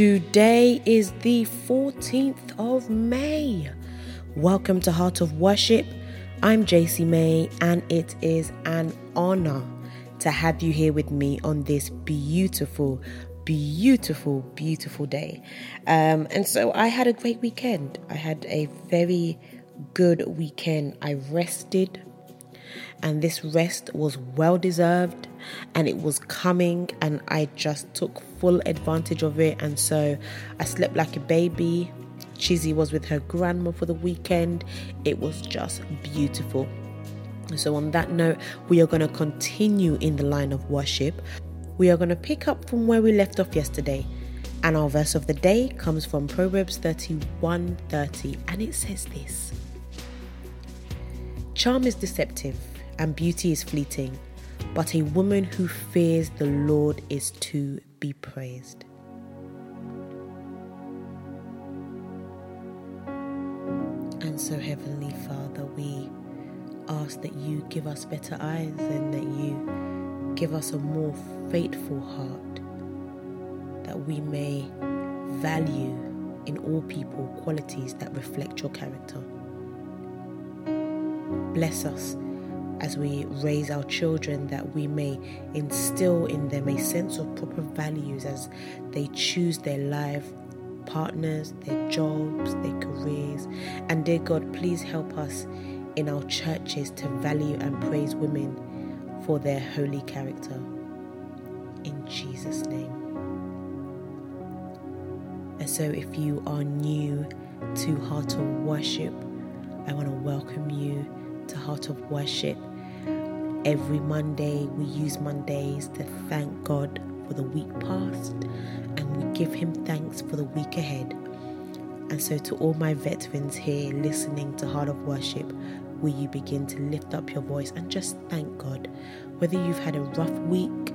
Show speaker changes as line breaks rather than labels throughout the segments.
Today is the 14th of May. Welcome to Heart of Worship. I'm JC May, and it is an honor to have you here with me on this beautiful, beautiful, beautiful day. Um, and so I had a great weekend. I had a very good weekend. I rested, and this rest was well deserved and it was coming and I just took full advantage of it and so I slept like a baby. Chizzy was with her grandma for the weekend. It was just beautiful. So, on that note, we are going to continue in the line of worship. We are going to pick up from where we left off yesterday. And our verse of the day comes from Proverbs 31 30, and it says this Charm is deceptive, and beauty is fleeting, but a woman who fears the Lord is to be praised. And so, Heavenly Father, we ask that you give us better eyes and that you give us a more faithful heart, that we may value in all people qualities that reflect your character. Bless us as we raise our children that we may instill in them a sense of proper values as they choose their life partners, their jobs, their careers. And dear God, please help us in our churches to value and praise women for their holy character. In Jesus' name. And so, if you are new to Heart of Worship, I want to welcome you to Heart of Worship. Every Monday, we use Mondays to thank God for the week past and we give Him thanks for the week ahead. And so, to all my veterans here listening to Heart of Worship, will you begin to lift up your voice and just thank God? Whether you've had a rough week,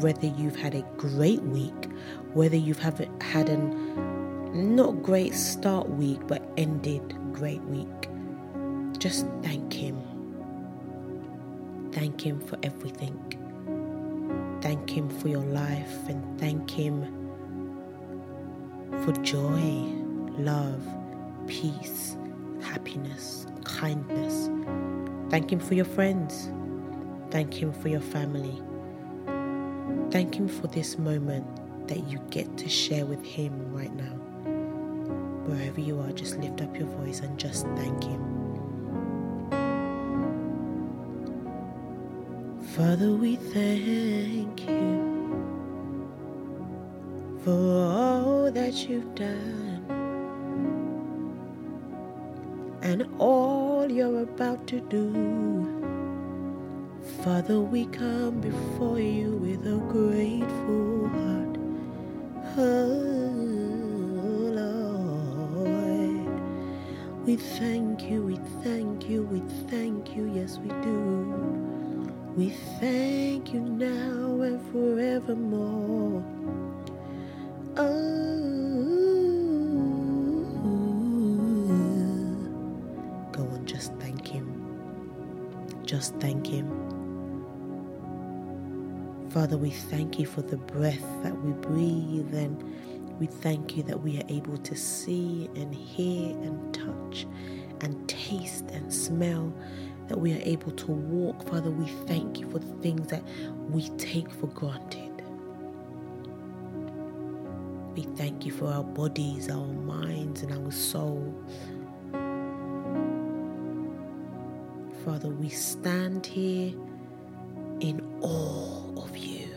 whether you've had a great week, whether you've have had an not great start week but ended great week, just thank Him Thank Him for everything. Thank Him for your life and thank Him for joy, love, peace, happiness, kindness. Thank Him for your friends. Thank Him for your family. Thank Him for this moment that you get to share with Him right now. Wherever you are, just lift up your voice and just thank Him. Father, we thank you for all that you've done and all you're about to do. Father, we come before you with a grateful heart. Oh, Lord, we thank you, we thank you, we thank you, yes, we do. We thank you now and forevermore. Oh, go on, just thank Him. Just thank Him. Father, we thank you for the breath that we breathe, and we thank you that we are able to see and hear and touch and taste and smell that we are able to walk. Father, we thank you for the things that we take for granted. We thank you for our bodies, our minds, and our souls. Father, we stand here in awe of you.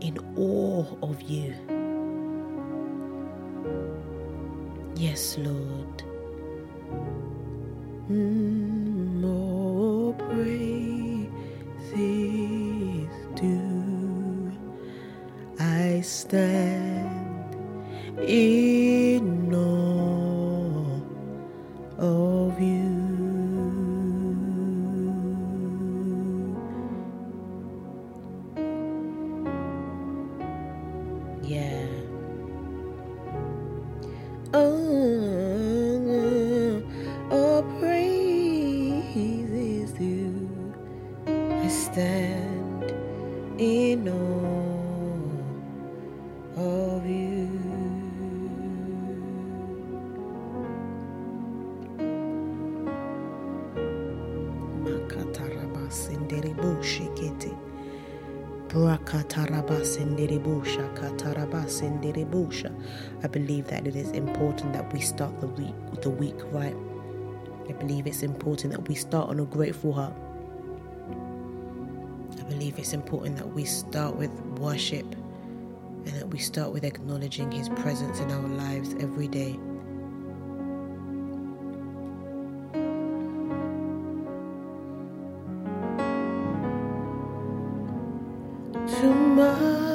In awe of you. Yes, Lord. Mm. Of you. I believe that it is important that we start the week the week right. I believe it's important that we start on a grateful heart. I believe it's important that we start with worship and that we start with acknowledging His presence in our lives every day. Too marvelous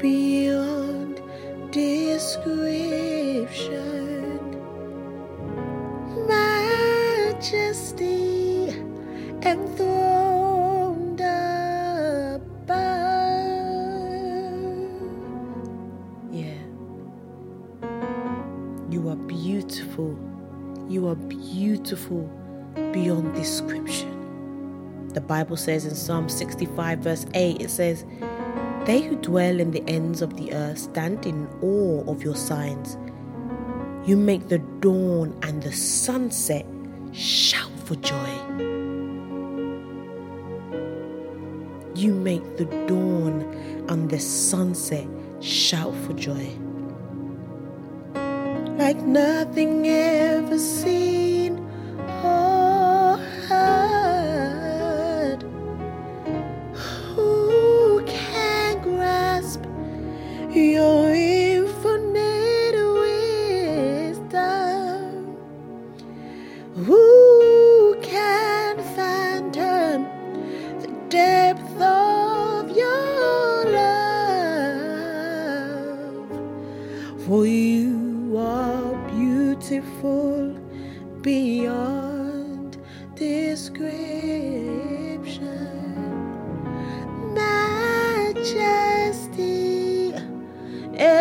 beyond description, majesty enthroned above. Yeah. You are beautiful. You are beautiful beyond description. The Bible says in Psalm 65, verse 8, it says, They who dwell in the ends of the earth stand in awe of your signs. You make the dawn and the sunset shout for joy. You make the dawn and the sunset shout for joy. Like nothing ever seen your infinite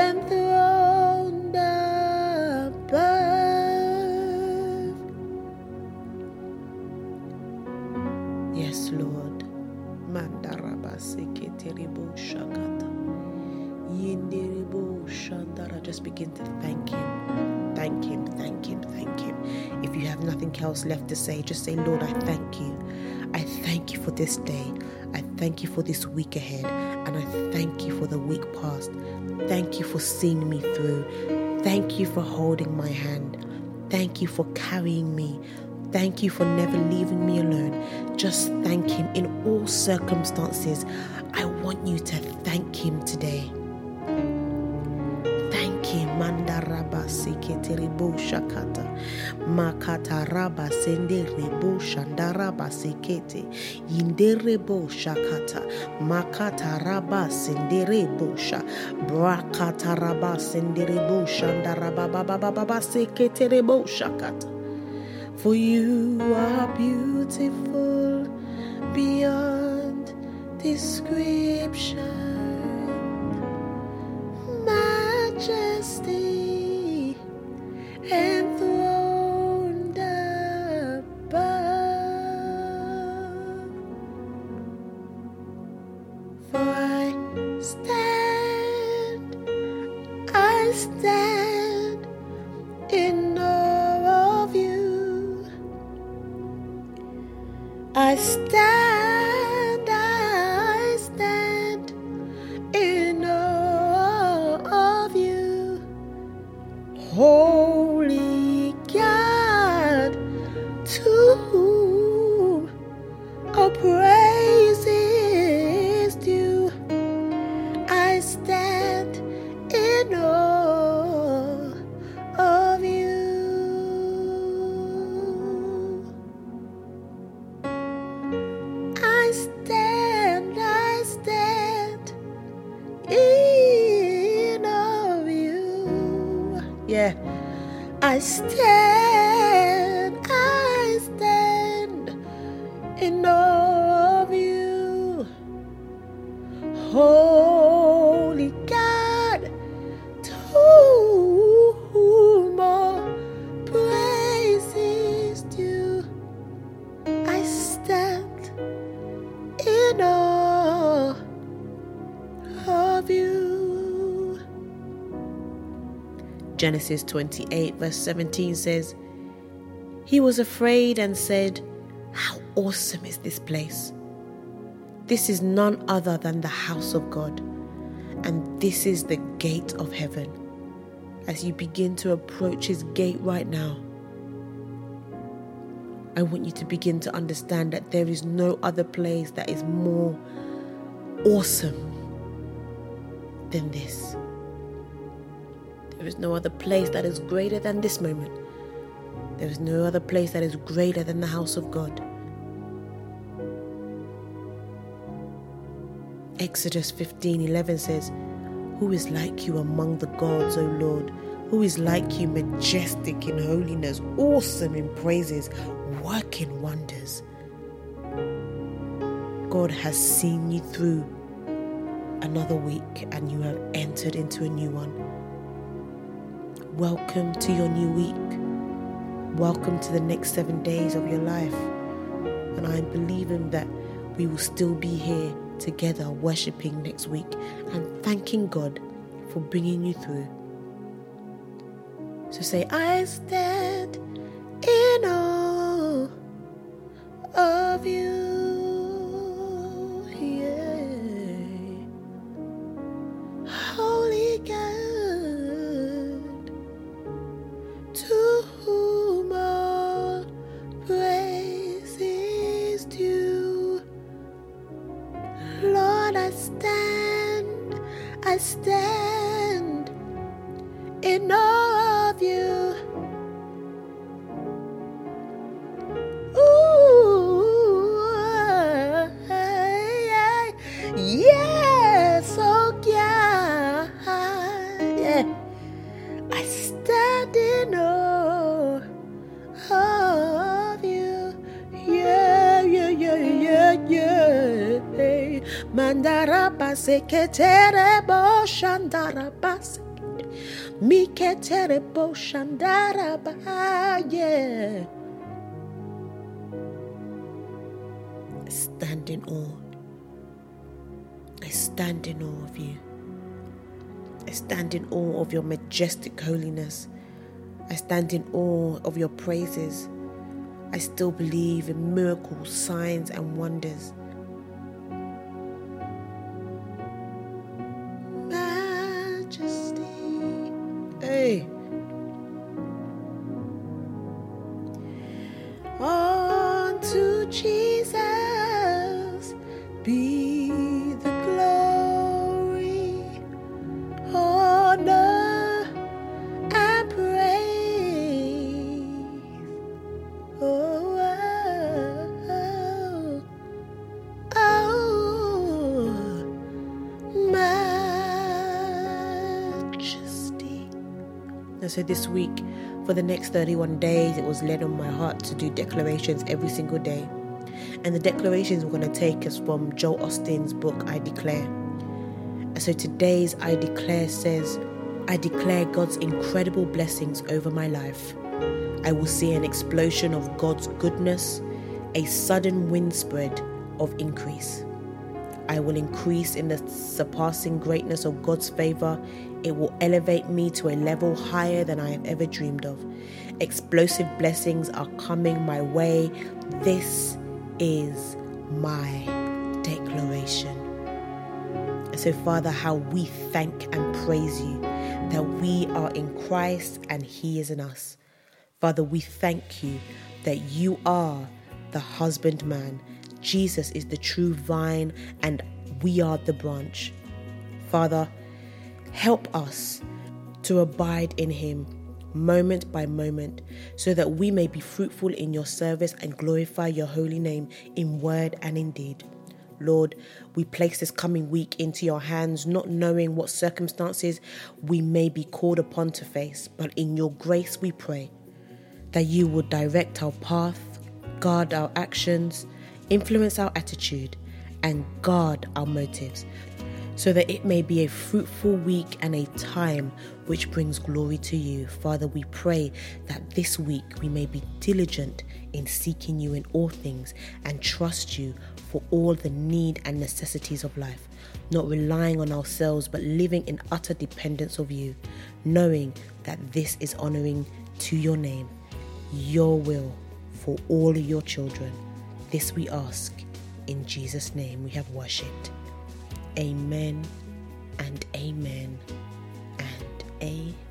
enthroned above. Yes, Lord. Mandarabasikitirebo shakata. Yindirebo shandara. Just begin to thank Him. Thank Him, thank Him, thank Him. If you have nothing else left to say, just say, Lord, I thank you. I thank you for this day. I thank you for this week ahead. And I thank you for the week past. Thank you for seeing me through. Thank you for holding my hand. Thank you for carrying me. Thank you for never leaving me alone. Just thank Him in all circumstances. I want you to thank Him today. Mandaraba seketerebo shakata. Makata raba senderebo shandaraba sekete. Yinderebo shakata. Makata raba senderebo sha. Brakata raba senderebo shandaraba baba baba seketerebo shakata. For you are beautiful beyond description. Majesty enthroned above. For I stand, I stand in awe of you. I stand, I stand, Genesis 28, verse 17 says, He was afraid and said, How awesome is this place! This is none other than the house of God, and this is the gate of heaven. As you begin to approach His gate right now, I want you to begin to understand that there is no other place that is more awesome than this. There is no other place that is greater than this moment. There is no other place that is greater than the house of God. Exodus 15:11 says, "Who is like you among the gods, O Lord? Who is like you, majestic in holiness, awesome in praises, working wonders?" God has seen you through another week and you have entered into a new one. Welcome to your new week. Welcome to the next seven days of your life. And I'm believing that we will still be here together worshiping next week and thanking God for bringing you through. So say, I stand in awe Yeah. Stand in awe. I stand in awe of you. I stand in awe of your majestic holiness. I stand in awe of your praises. I still believe in miracles, signs, and wonders. So this week, for the next 31 days, it was led on my heart to do declarations every single day. And the declarations were going to take us from Joel Osteen's book, I Declare. And so today's I Declare says, I declare God's incredible blessings over my life. I will see an explosion of God's goodness, a sudden wind spread of increase. I will increase in the surpassing greatness of God's favor. It will elevate me to a level higher than I have ever dreamed of. Explosive blessings are coming my way. This is my declaration. So, Father, how we thank and praise you that we are in Christ and He is in us. Father, we thank you that you are the husbandman. Jesus is the true vine and we are the branch. Father, help us to abide in Him moment by moment so that we may be fruitful in your service and glorify your holy name in word and in deed. Lord, we place this coming week into your hands, not knowing what circumstances we may be called upon to face, but in your grace we pray that you would direct our path, guard our actions, influence our attitude, and guard our motives so that it may be a fruitful week and a time which brings glory to you. Father, we pray that this week we may be diligent in seeking you in all things and trust you for all the need and necessities of life, not relying on ourselves but living in utter dependence of you, knowing that this is honoring to your name, your will for all your children. This we ask. In Jesus' name we have worshipped. Amen and amen and amen.